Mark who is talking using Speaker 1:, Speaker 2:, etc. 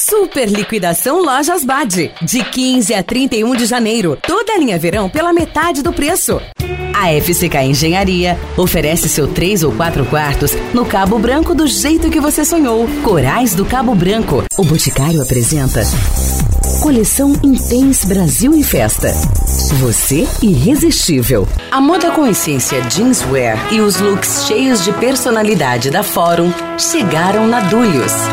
Speaker 1: Super liquidação Lojas Bad. De 15 a 31 de janeiro. Toda a linha verão pela metade do preço. A FCK Engenharia oferece seu 3 ou 4 quartos no Cabo Branco do jeito que você sonhou. Corais do Cabo Branco. O Boticário apresenta Coleção Intense Brasil em Festa. Você irresistível. A moda com essência jeanswear e os looks cheios de personalidade da Fórum chegaram na Dulhos.